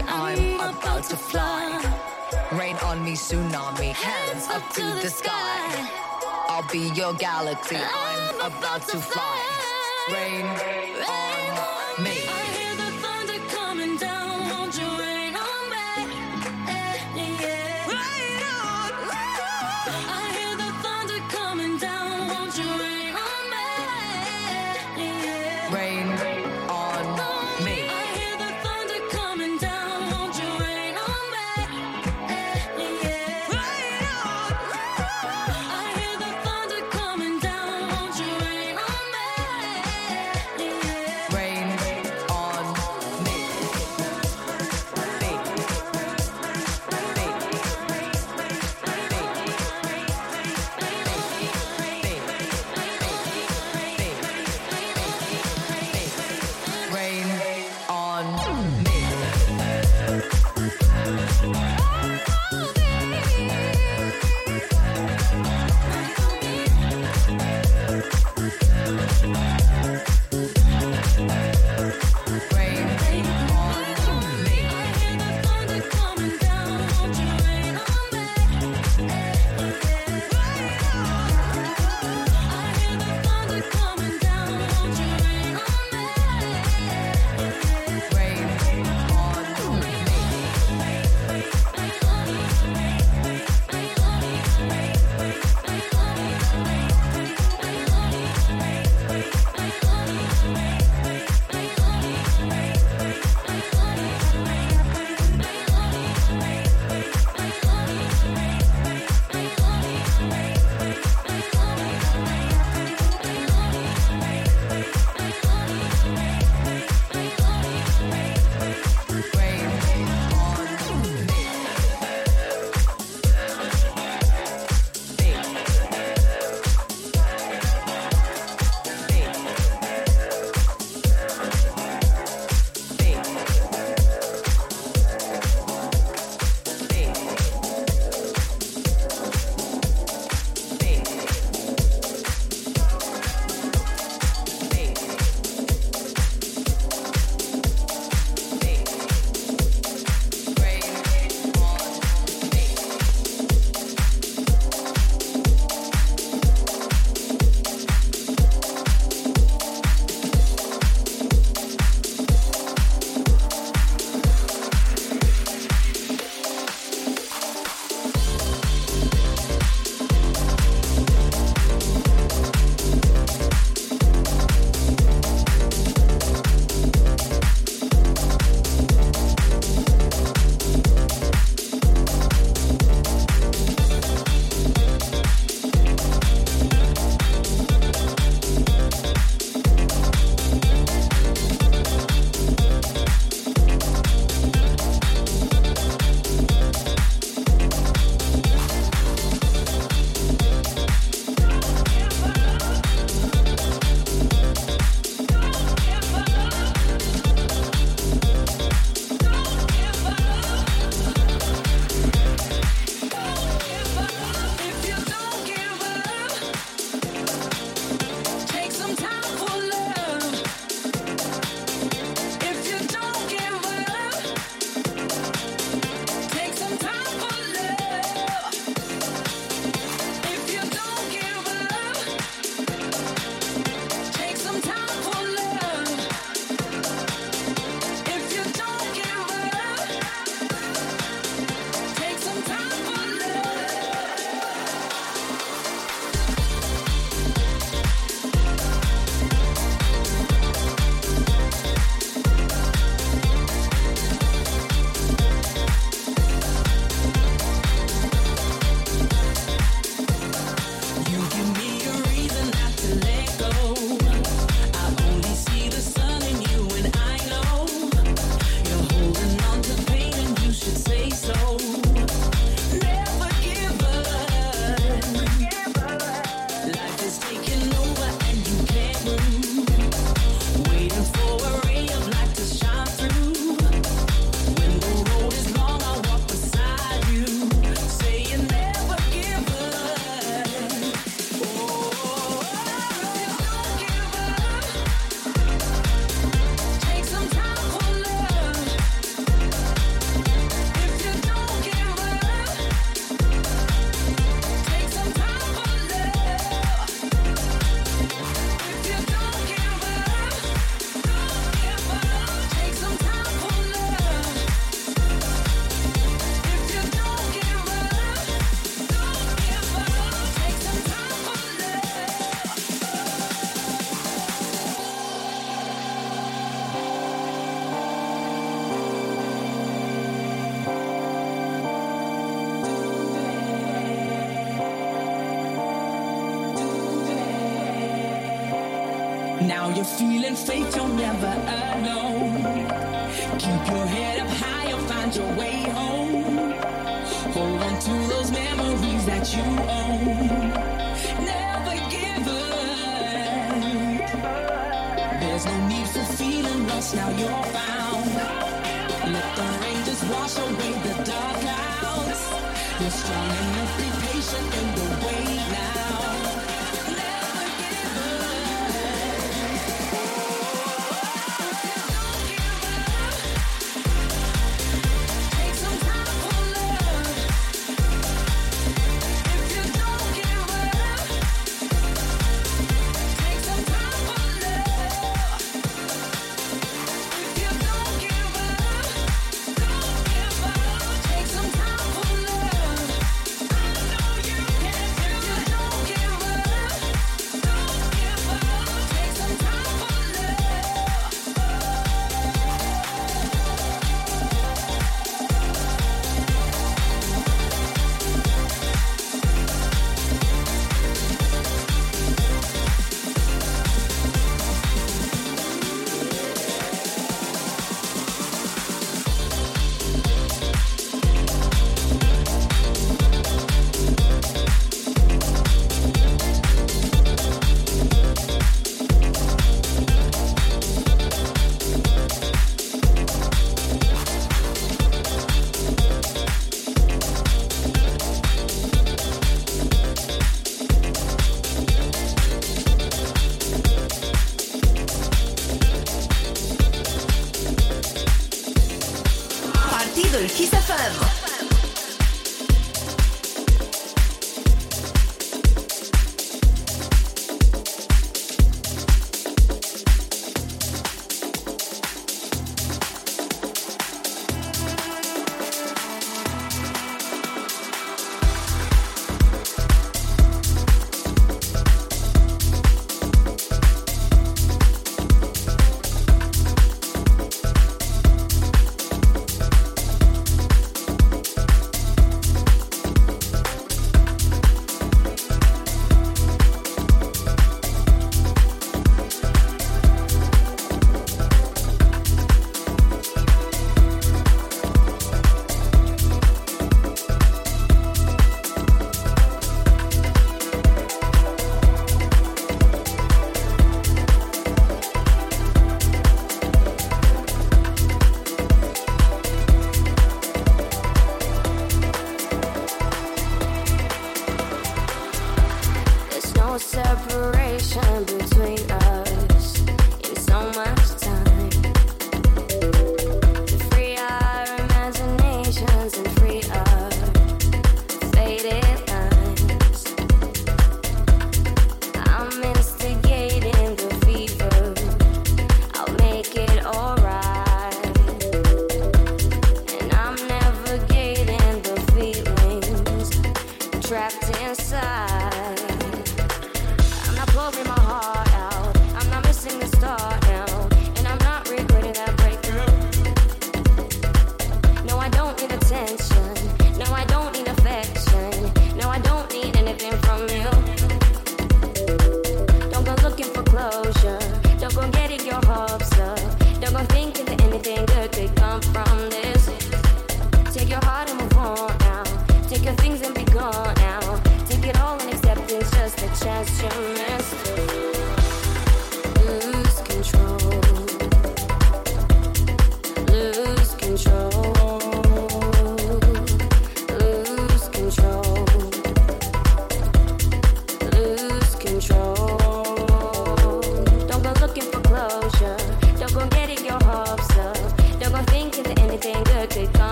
I'm about to fly. Rain on me, tsunami. Hands up to the sky. I'll be your galaxy. I'm about to fly. Don't go getting your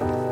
music,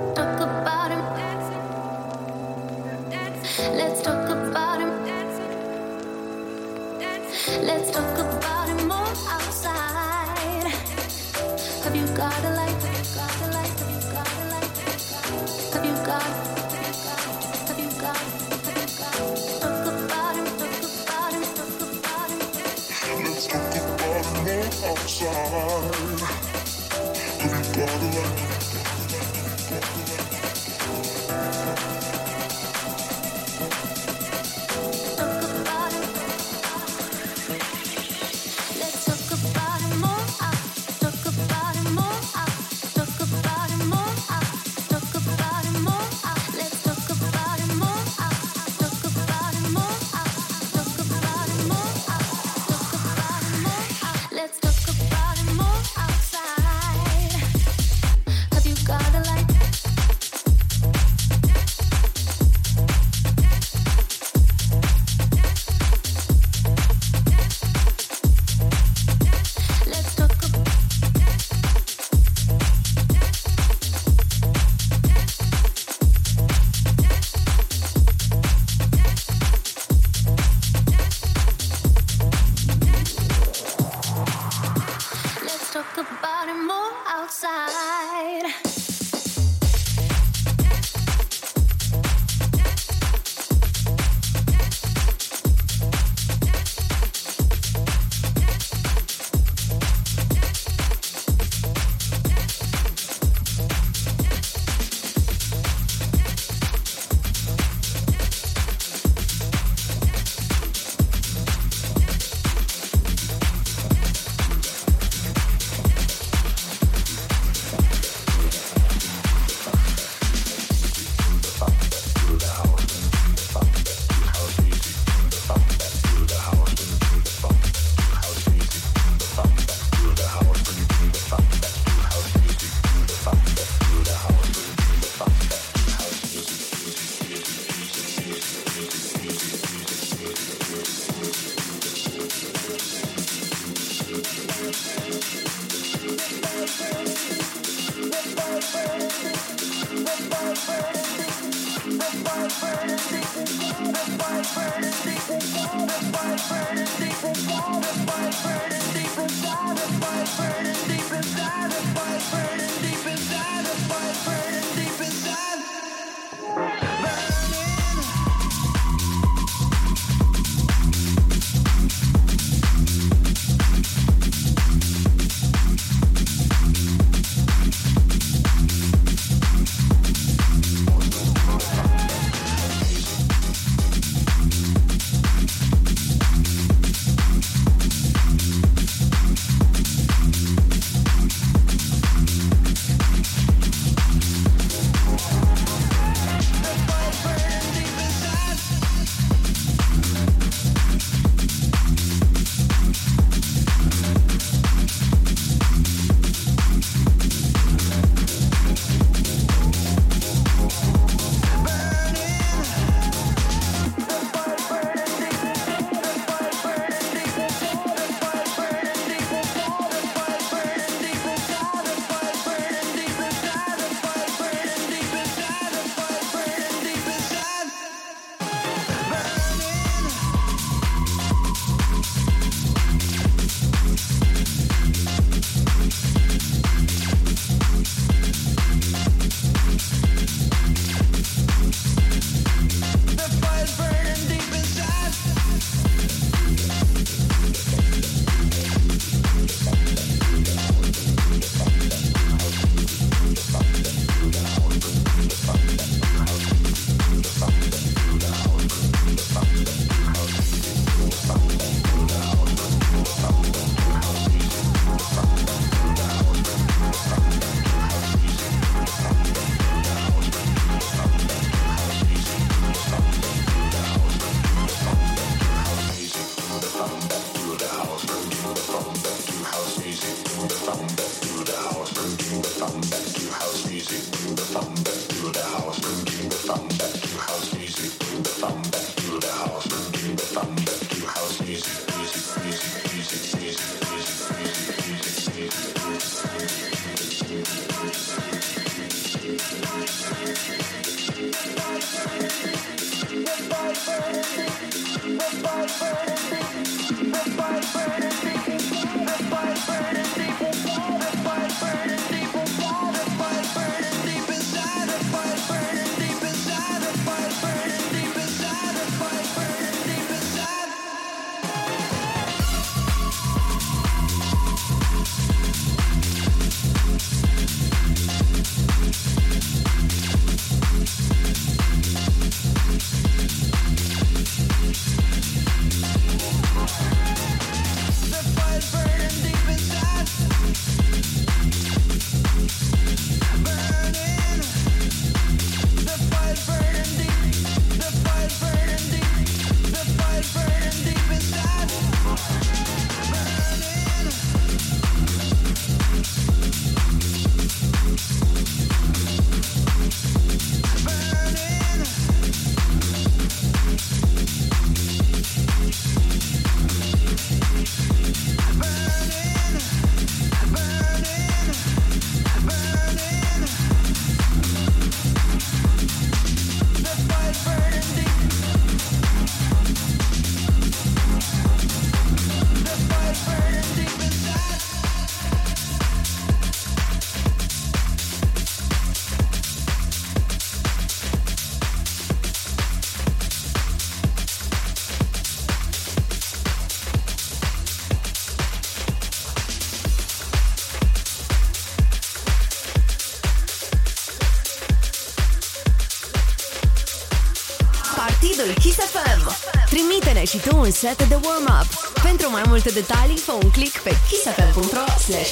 și tu un set de warm-up. Pentru mai multe detalii, fă un click pe kissfm.ro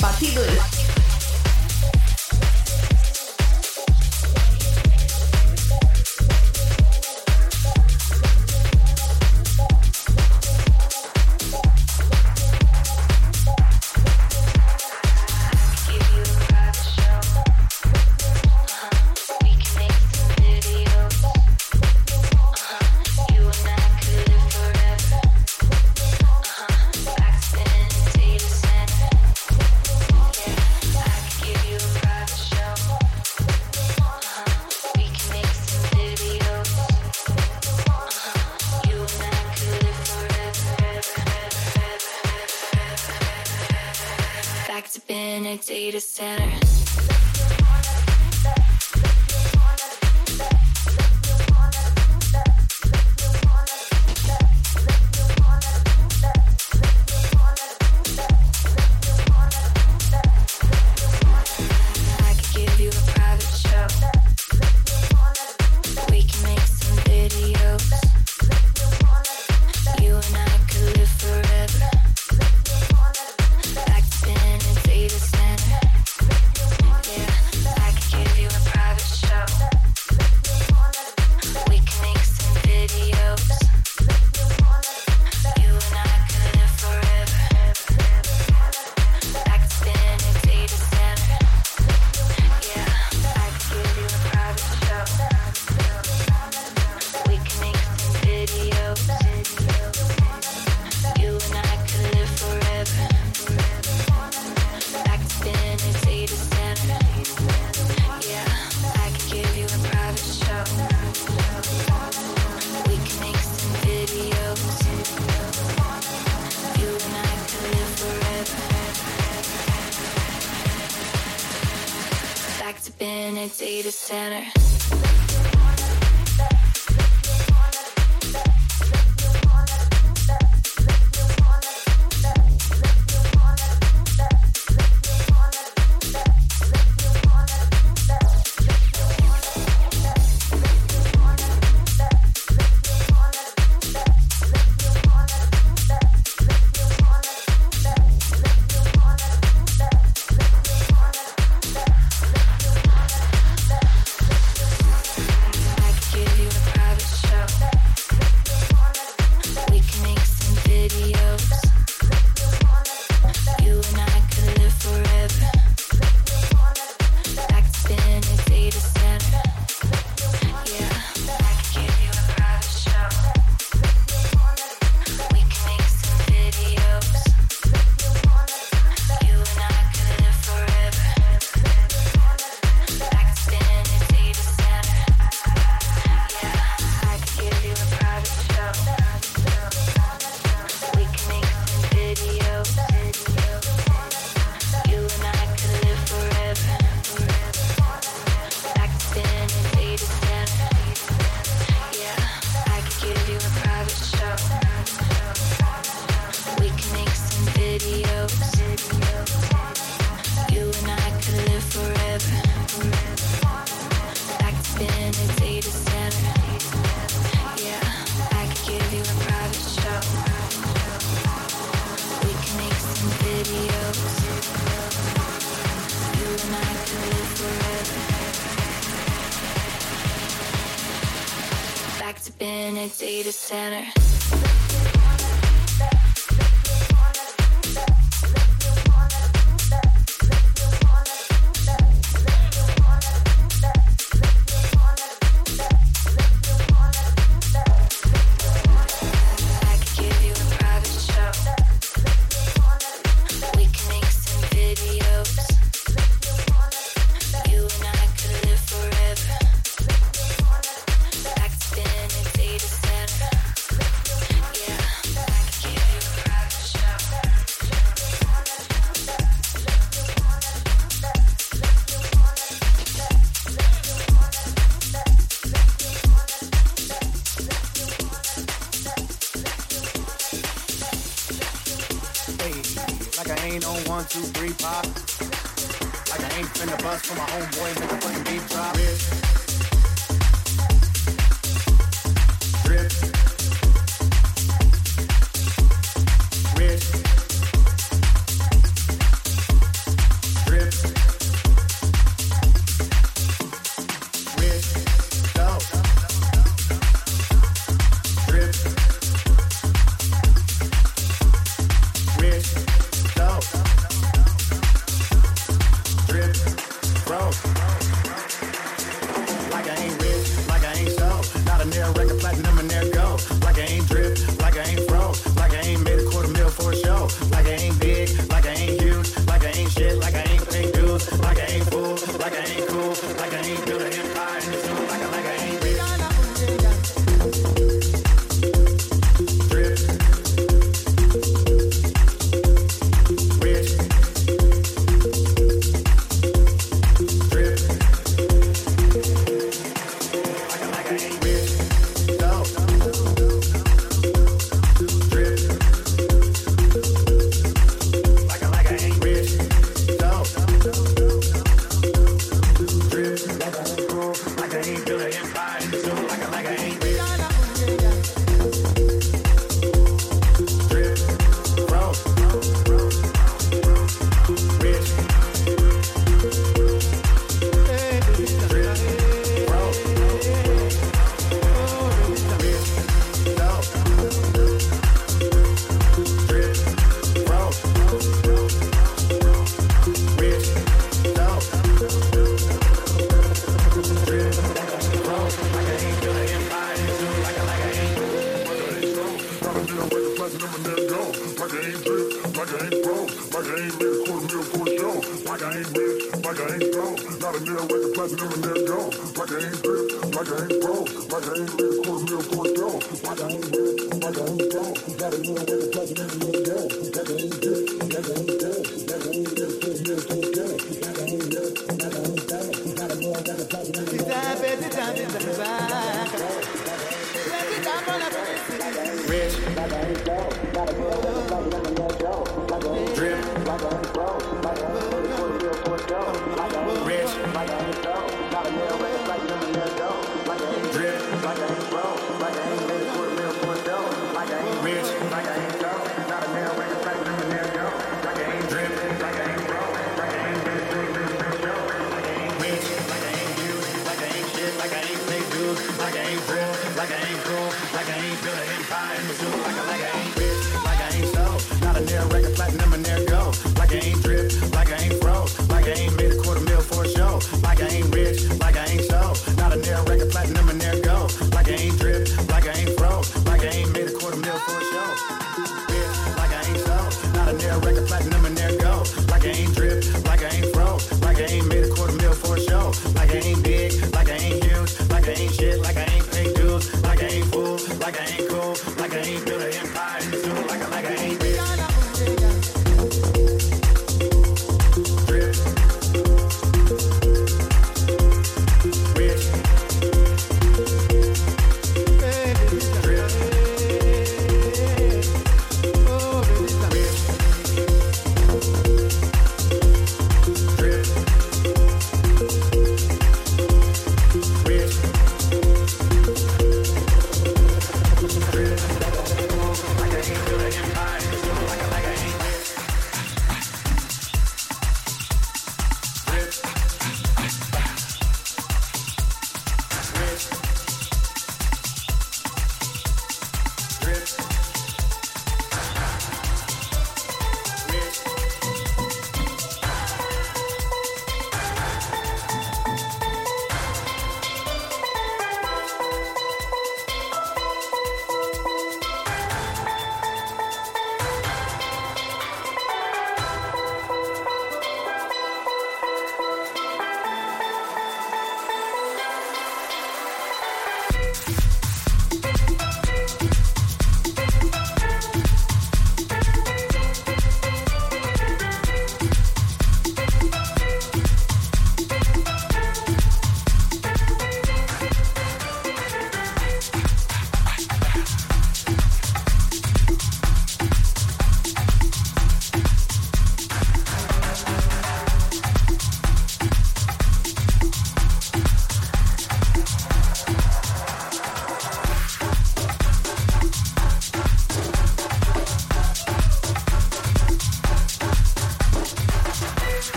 partidul. data center.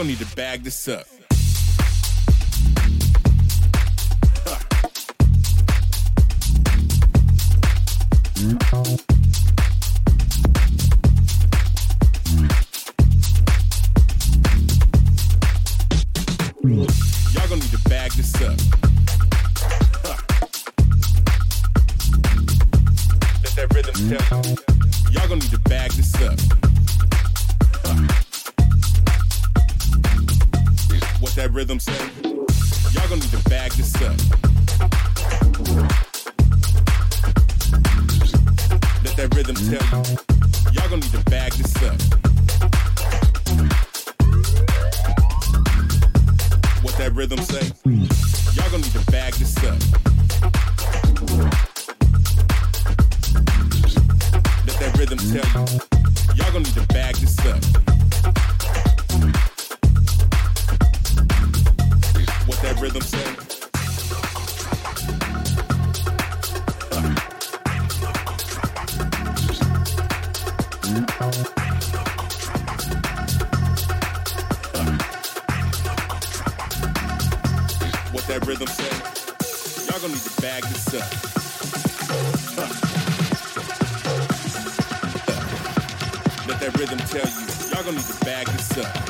Gonna need to bag this up. To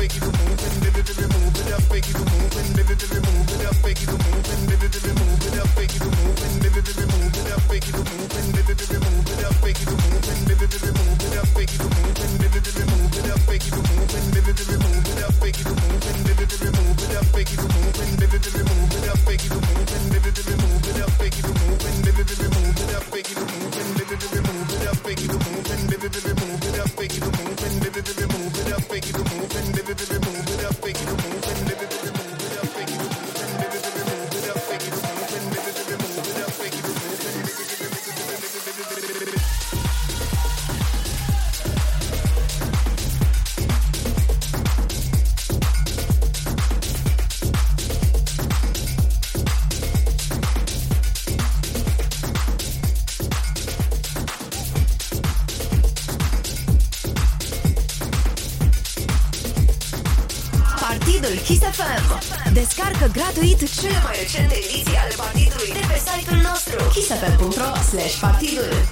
Partydul slash partido.